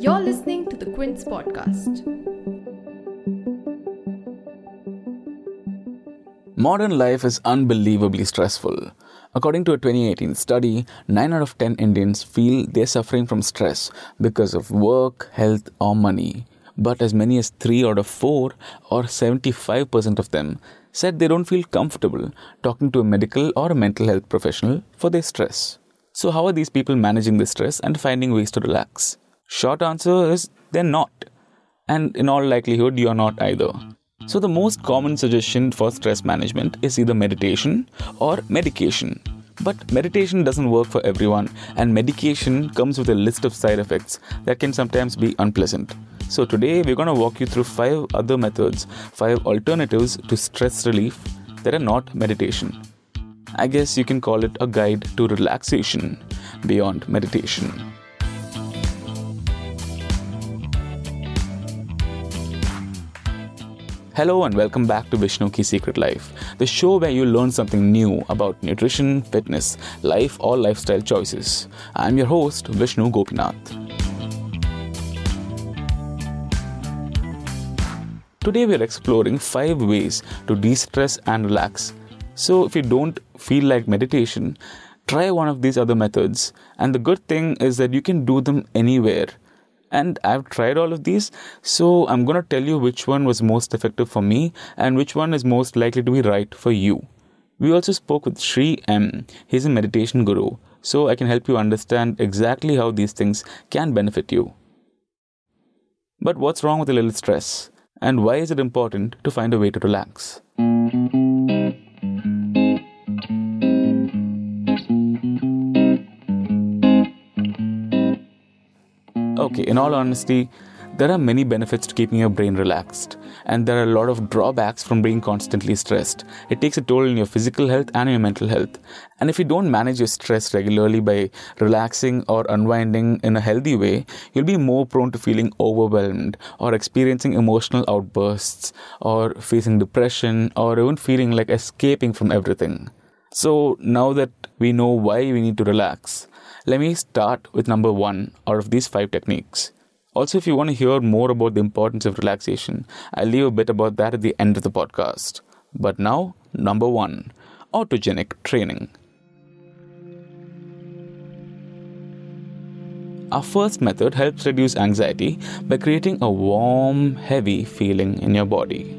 You're listening to the Quince podcast. Modern life is unbelievably stressful. According to a 2018 study, 9 out of 10 Indians feel they're suffering from stress because of work, health, or money. But as many as 3 out of 4, or 75% of them, said they don't feel comfortable talking to a medical or a mental health professional for their stress. So, how are these people managing the stress and finding ways to relax? Short answer is they're not. And in all likelihood, you're not either. So, the most common suggestion for stress management is either meditation or medication. But meditation doesn't work for everyone, and medication comes with a list of side effects that can sometimes be unpleasant. So, today we're going to walk you through five other methods, five alternatives to stress relief that are not meditation. I guess you can call it a guide to relaxation beyond meditation. Hello and welcome back to Vishnu Ki Secret Life, the show where you learn something new about nutrition, fitness, life, or lifestyle choices. I'm your host, Vishnu Gopinath. Today we're exploring five ways to de stress and relax. So, if you don't feel like meditation, try one of these other methods. And the good thing is that you can do them anywhere and I've tried all of these. So I'm to tell you which one was most effective for me and which one is most likely to be right for you. We also spoke with Sri M. He's a meditation guru, so I can help you understand exactly how these things can benefit you. But what's wrong with a little stress? And why is it important to find a way to relax? Okay, in all honesty, there are many benefits to keeping your brain relaxed, and there are a lot of drawbacks from being constantly stressed. It takes a toll on your physical health and your mental health. And if you don't manage your stress regularly by relaxing or unwinding in a healthy way, you'll be more prone to feeling overwhelmed or experiencing emotional outbursts or facing depression or even feeling like escaping from everything. So now that we know why we need to relax, let me start with number one out of these five techniques. Also, if you want to hear more about the importance of relaxation, I'll leave a bit about that at the end of the podcast. But now, number one autogenic training. Our first method helps reduce anxiety by creating a warm, heavy feeling in your body.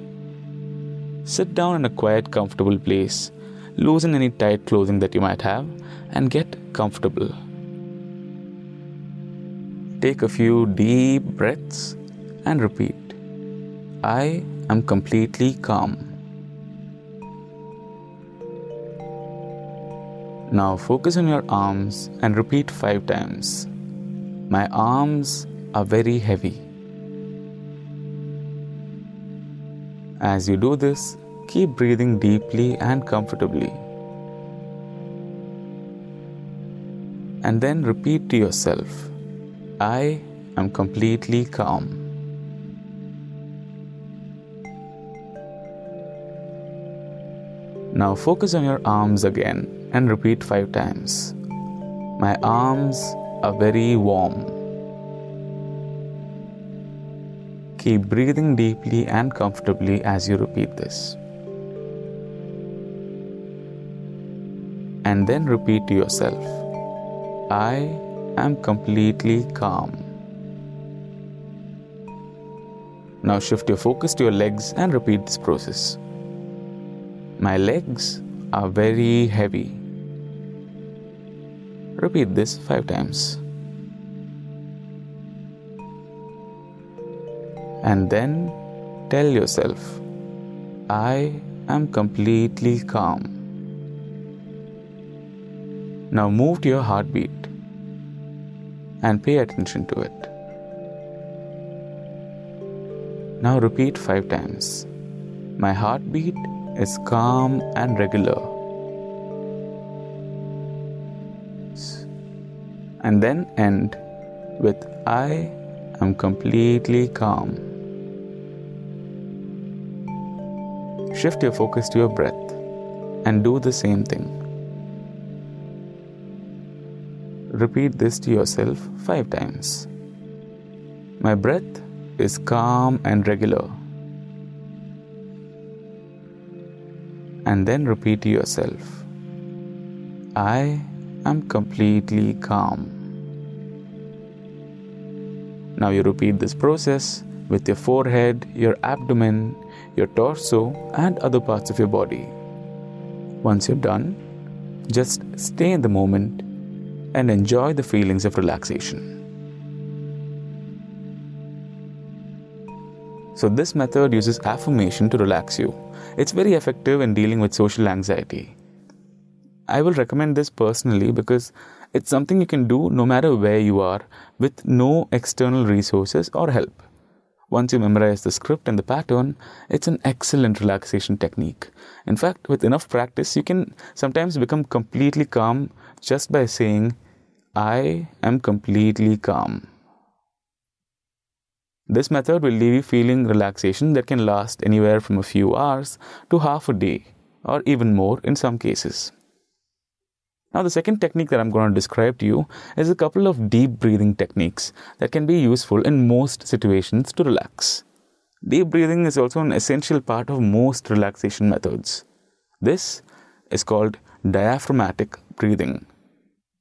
Sit down in a quiet, comfortable place, loosen any tight clothing that you might have, and get comfortable. Take a few deep breaths and repeat I am completely calm. Now focus on your arms and repeat five times. My arms are very heavy. As you do this, keep breathing deeply and comfortably. And then repeat to yourself I am completely calm. Now focus on your arms again and repeat five times. My arms are very warm. Keep breathing deeply and comfortably as you repeat this. And then repeat to yourself I am completely calm. Now shift your focus to your legs and repeat this process. My legs are very heavy. Repeat this five times. And then tell yourself, I am completely calm. Now move to your heartbeat and pay attention to it. Now repeat five times. My heartbeat is calm and regular. And then end with I am completely calm. Shift your focus to your breath and do the same thing. Repeat this to yourself five times. My breath is calm and regular. And then repeat to yourself I am completely calm. Now you repeat this process with your forehead, your abdomen, your torso, and other parts of your body. Once you're done, just stay in the moment and enjoy the feelings of relaxation. So, this method uses affirmation to relax you. It's very effective in dealing with social anxiety. I will recommend this personally because it's something you can do no matter where you are with no external resources or help. Once you memorize the script and the pattern, it's an excellent relaxation technique. In fact, with enough practice, you can sometimes become completely calm just by saying, I am completely calm. This method will leave you feeling relaxation that can last anywhere from a few hours to half a day, or even more in some cases. Now, the second technique that I'm going to describe to you is a couple of deep breathing techniques that can be useful in most situations to relax. Deep breathing is also an essential part of most relaxation methods. This is called diaphragmatic breathing.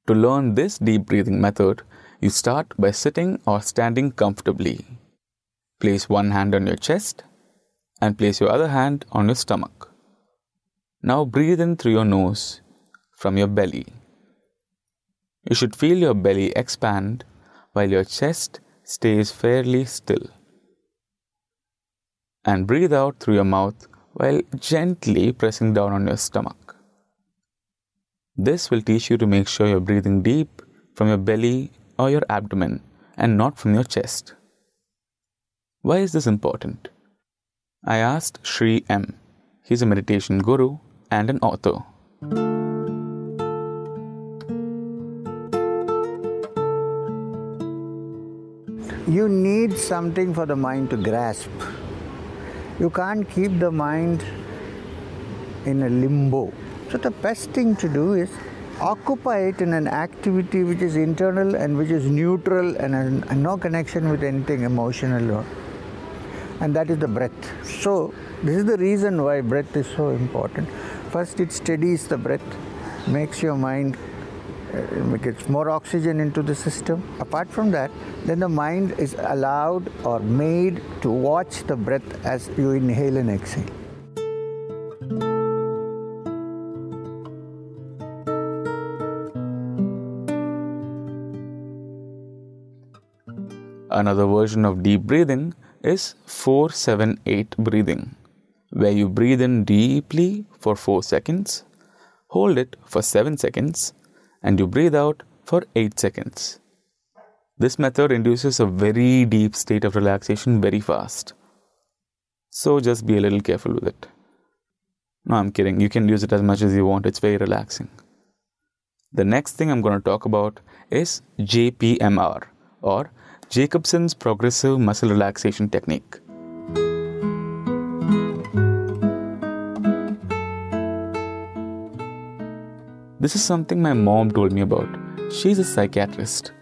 To learn this deep breathing method, you start by sitting or standing comfortably. Place one hand on your chest and place your other hand on your stomach. Now breathe in through your nose from your belly. You should feel your belly expand while your chest stays fairly still. And breathe out through your mouth while gently pressing down on your stomach. This will teach you to make sure you're breathing deep from your belly or your abdomen and not from your chest. Why is this important? I asked Sri M. He's a meditation guru and an author. You need something for the mind to grasp. You can't keep the mind in a limbo. So, the best thing to do is occupy it in an activity which is internal and which is neutral and, and no connection with anything emotional. And that is the breath. So, this is the reason why breath is so important. First, it steadies the breath, makes your mind uh, gets more oxygen into the system. Apart from that, then the mind is allowed or made to watch the breath as you inhale and exhale. Another version of deep breathing is 478 breathing, where you breathe in deeply for 4 seconds, hold it for 7 seconds, and you breathe out for 8 seconds. This method induces a very deep state of relaxation very fast. So just be a little careful with it. No, I'm kidding. You can use it as much as you want, it's very relaxing. The next thing I'm going to talk about is JPMR or Jacobson's Progressive Muscle Relaxation Technique. This is something my mom told me about. She's a psychiatrist.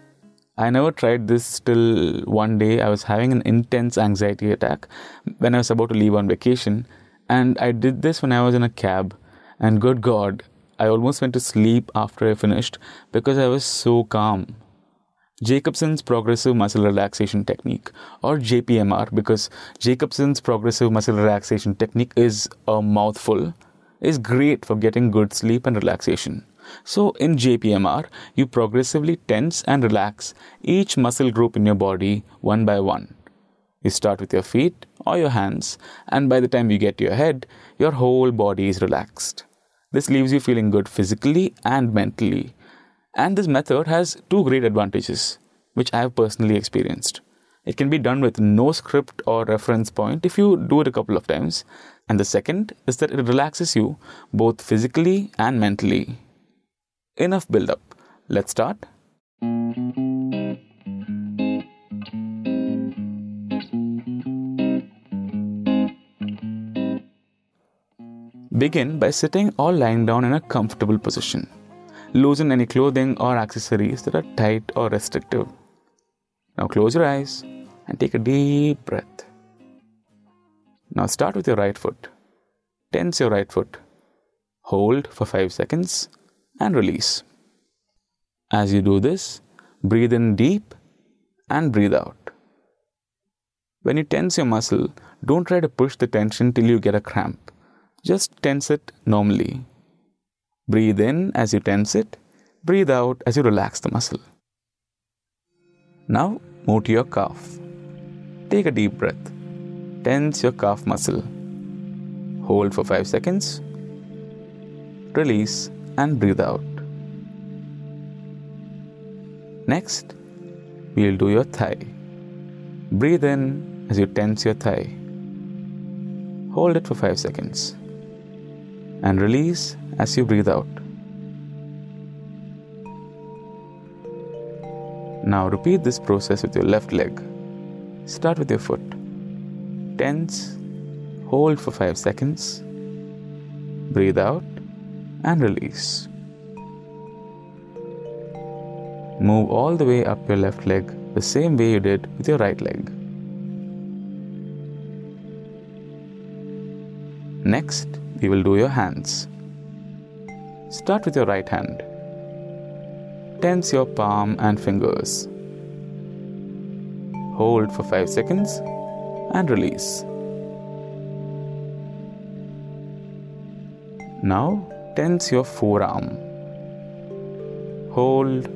I never tried this till one day I was having an intense anxiety attack when I was about to leave on vacation. And I did this when I was in a cab. And good God, I almost went to sleep after I finished because I was so calm. Jacobson's Progressive Muscle Relaxation Technique, or JPMR, because Jacobson's Progressive Muscle Relaxation Technique is a mouthful, is great for getting good sleep and relaxation. So, in JPMR, you progressively tense and relax each muscle group in your body one by one. You start with your feet or your hands, and by the time you get to your head, your whole body is relaxed. This leaves you feeling good physically and mentally. And this method has two great advantages, which I have personally experienced. It can be done with no script or reference point if you do it a couple of times. And the second is that it relaxes you both physically and mentally. Enough build up. Let's start. Begin by sitting or lying down in a comfortable position. Loosen any clothing or accessories that are tight or restrictive. Now close your eyes and take a deep breath. Now start with your right foot. Tense your right foot. Hold for 5 seconds and release. As you do this, breathe in deep and breathe out. When you tense your muscle, don't try to push the tension till you get a cramp. Just tense it normally. Breathe in as you tense it, breathe out as you relax the muscle. Now move to your calf. Take a deep breath. Tense your calf muscle. Hold for 5 seconds. Release and breathe out. Next, we'll do your thigh. Breathe in as you tense your thigh. Hold it for 5 seconds. And release as you breathe out. Now repeat this process with your left leg. Start with your foot. Tense, hold for 5 seconds, breathe out, and release. Move all the way up your left leg the same way you did with your right leg. Next, we will do your hands. Start with your right hand. Tense your palm and fingers. Hold for 5 seconds and release. Now, tense your forearm. Hold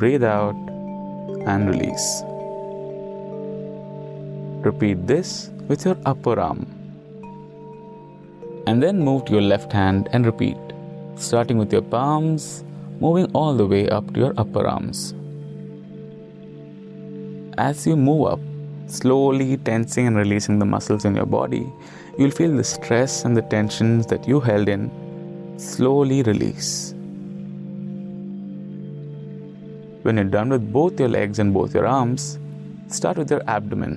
breathe out, and release. Repeat this with your upper arm. And then move to your left hand and repeat, starting with your palms, moving all the way up to your upper arms. As you move up, slowly tensing and releasing the muscles in your body, you'll feel the stress and the tensions that you held in slowly release. When you're done with both your legs and both your arms, start with your abdomen.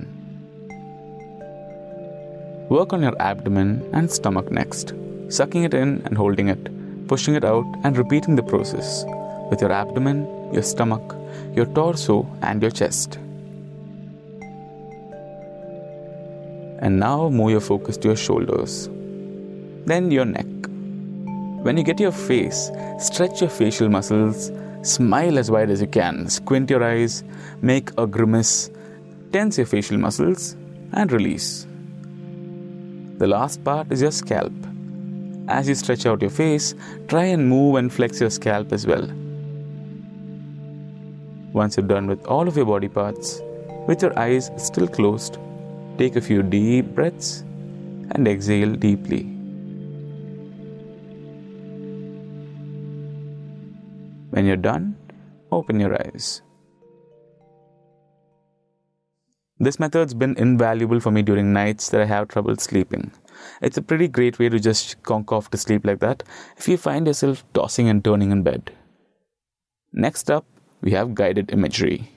Work on your abdomen and stomach next, sucking it in and holding it, pushing it out and repeating the process with your abdomen, your stomach, your torso, and your chest. And now move your focus to your shoulders, then your neck. When you get your face, stretch your facial muscles Smile as wide as you can, squint your eyes, make a grimace, tense your facial muscles, and release. The last part is your scalp. As you stretch out your face, try and move and flex your scalp as well. Once you're done with all of your body parts, with your eyes still closed, take a few deep breaths and exhale deeply. When you're done, open your eyes. This method's been invaluable for me during nights that I have trouble sleeping. It's a pretty great way to just conk off to sleep like that if you find yourself tossing and turning in bed. Next up, we have guided imagery.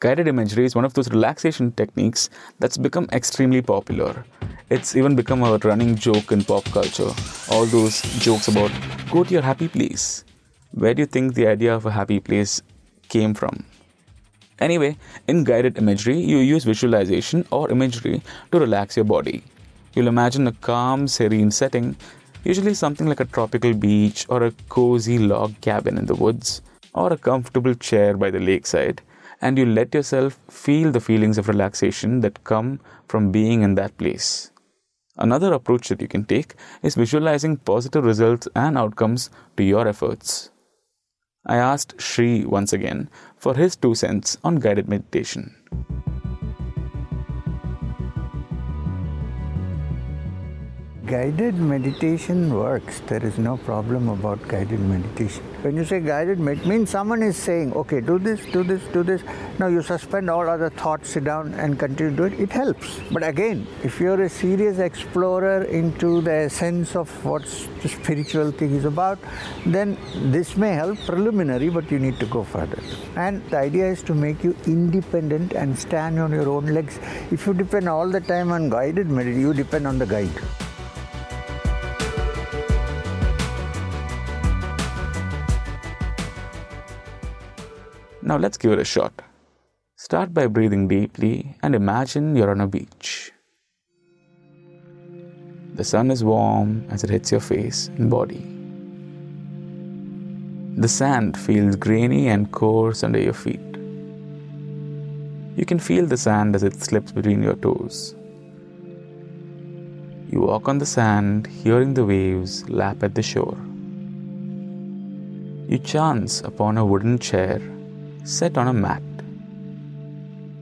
Guided imagery is one of those relaxation techniques that's become extremely popular. It's even become a running joke in pop culture. All those jokes about go to your happy place, where do you think the idea of a happy place came from? Anyway, in guided imagery, you use visualization or imagery to relax your body. You'll imagine a calm, serene setting, usually something like a tropical beach or a cozy log cabin in the woods or a comfortable chair by the lakeside, and you let yourself feel the feelings of relaxation that come from being in that place. Another approach that you can take is visualizing positive results and outcomes to your efforts. I asked Sri once again for his two cents on guided meditation. Guided meditation works. There is no problem about guided meditation. When you say guided med, means someone is saying, okay, do this, do this, do this. Now you suspend all other thoughts, sit down and continue to do it. It helps. But again, if you're a serious explorer into the essence of what the spiritual thing is about, then this may help preliminary, but you need to go further. And the idea is to make you independent and stand on your own legs. If you depend all the time on guided meditation, you depend on the guide. Now let's give it a shot. Start by breathing deeply and imagine you're on a beach. The sun is warm as it hits your face and body. The sand feels grainy and coarse under your feet. You can feel the sand as it slips between your toes. You walk on the sand, hearing the waves lap at the shore. You chance upon a wooden chair set on a mat.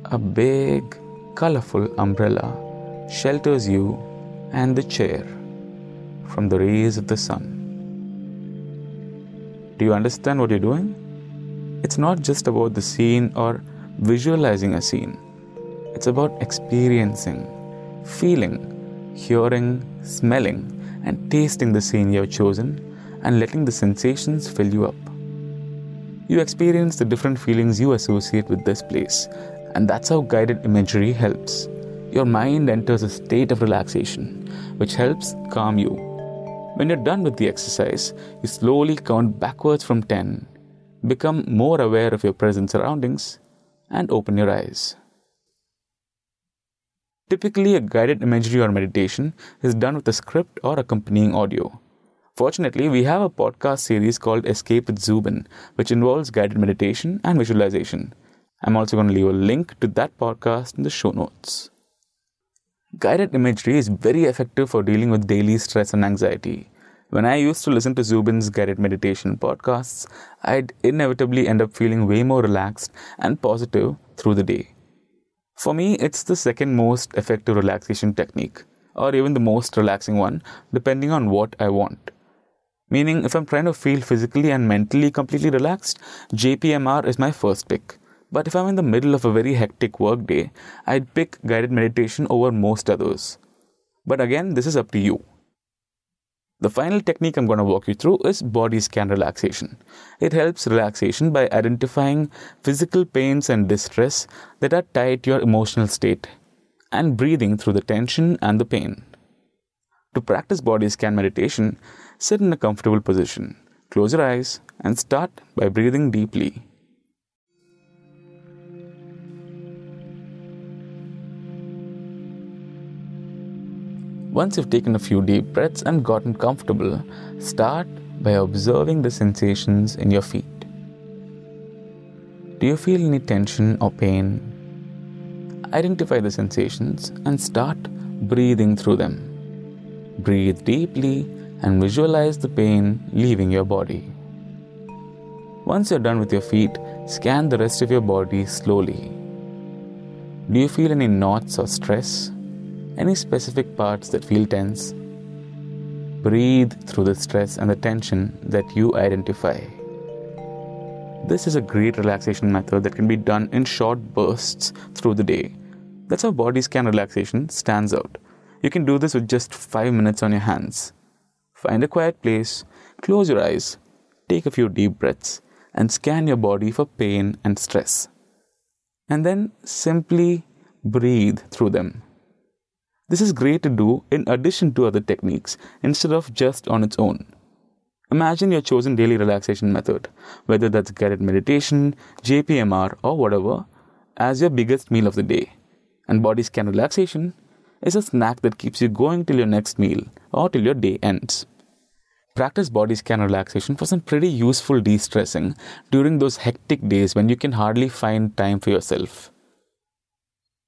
A big, colorful umbrella shelters you and the chair from the rays of the sun. Do you understand what you're doing? It's not just about the scene or visualizing a scene, it's about experiencing, feeling, hearing, smelling, and tasting the scene you have chosen and letting the sensations fill you up. You experience the different feelings you associate with this place, and that's how guided imagery helps your mind enters a state of relaxation, which helps calm you. When you're done with the exercise, you slowly count backwards from 10, become more aware of your present surroundings, and open your eyes. Typically, a guided imagery or meditation is done with a script or accompanying audio. Fortunately, we have a podcast series called Escape with Zubin, which involves guided meditation and visualization. I'm also going to leave a link to that podcast in the show notes. Guided imagery is very effective for dealing with daily stress and anxiety. When I used to listen to Zubin's guided meditation podcasts, I'd inevitably end up feeling way more relaxed and positive through the day. For me, it's the second most effective relaxation technique, or even the most relaxing one, depending on what I want. Meaning, if I'm trying to feel physically and mentally completely relaxed, JPMR is my first pick. But if I'm in the middle of a very hectic workday, I'd pick guided meditation over most others. But again, this is up to you. The final technique I'm going to walk you through is body scan relaxation. It helps relaxation by identifying physical pains and distress that are tied to your emotional state and breathing through the tension and the pain. To practice body scan meditation, sit in a comfortable position, close your eyes, and start by breathing deeply. Once you've taken a few deep breaths and gotten comfortable, start by observing the sensations in your feet. Do you feel any tension or pain? Identify the sensations and start breathing through them. Breathe deeply and visualize the pain leaving your body. Once you're done with your feet, scan the rest of your body slowly. Do you feel any knots or stress? Any specific parts that feel tense? Breathe through the stress and the tension that you identify. This is a great relaxation method that can be done in short bursts through the day. That's how body scan relaxation stands out. You can do this with just 5 minutes on your hands. Find a quiet place, close your eyes, take a few deep breaths, and scan your body for pain and stress. And then simply breathe through them. This is great to do in addition to other techniques instead of just on its own. Imagine your chosen daily relaxation method, whether that's guided meditation, JPMR, or whatever, as your biggest meal of the day. And body scan relaxation is a snack that keeps you going till your next meal or till your day ends. Practice body scan relaxation for some pretty useful de stressing during those hectic days when you can hardly find time for yourself.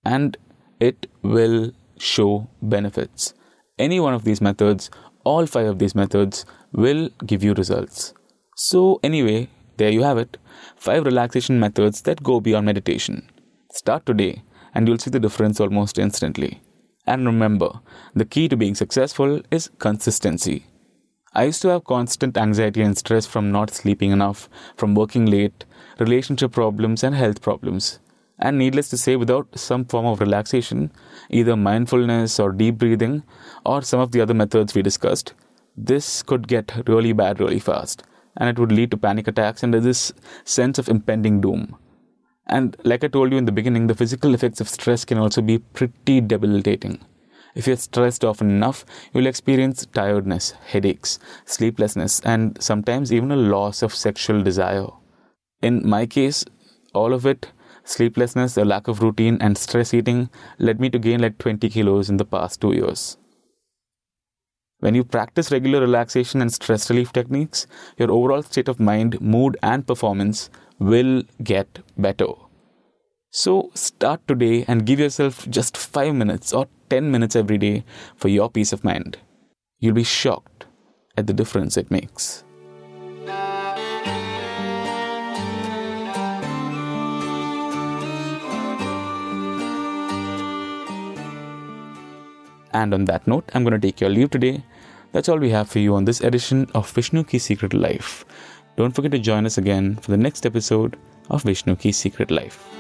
And it will show benefits. Any one of these methods, all five of these methods, will give you results. So, anyway, there you have it five relaxation methods that go beyond meditation. Start today, and you'll see the difference almost instantly. And remember, the key to being successful is consistency. I used to have constant anxiety and stress from not sleeping enough, from working late, relationship problems, and health problems. And needless to say, without some form of relaxation, either mindfulness or deep breathing, or some of the other methods we discussed, this could get really bad really fast. And it would lead to panic attacks and this sense of impending doom. And like I told you in the beginning, the physical effects of stress can also be pretty debilitating. If you're stressed often enough, you'll experience tiredness, headaches, sleeplessness, and sometimes even a loss of sexual desire. In my case, all of it sleeplessness, a lack of routine, and stress eating led me to gain like 20 kilos in the past two years. When you practice regular relaxation and stress relief techniques, your overall state of mind, mood, and performance will get better. So start today and give yourself just 5 minutes or 10 minutes every day for your peace of mind. You'll be shocked at the difference it makes. And on that note, I'm going to take your leave today. That's all we have for you on this edition of Vishnu Ki Secret Life. Don't forget to join us again for the next episode of Vishnu Ki Secret Life.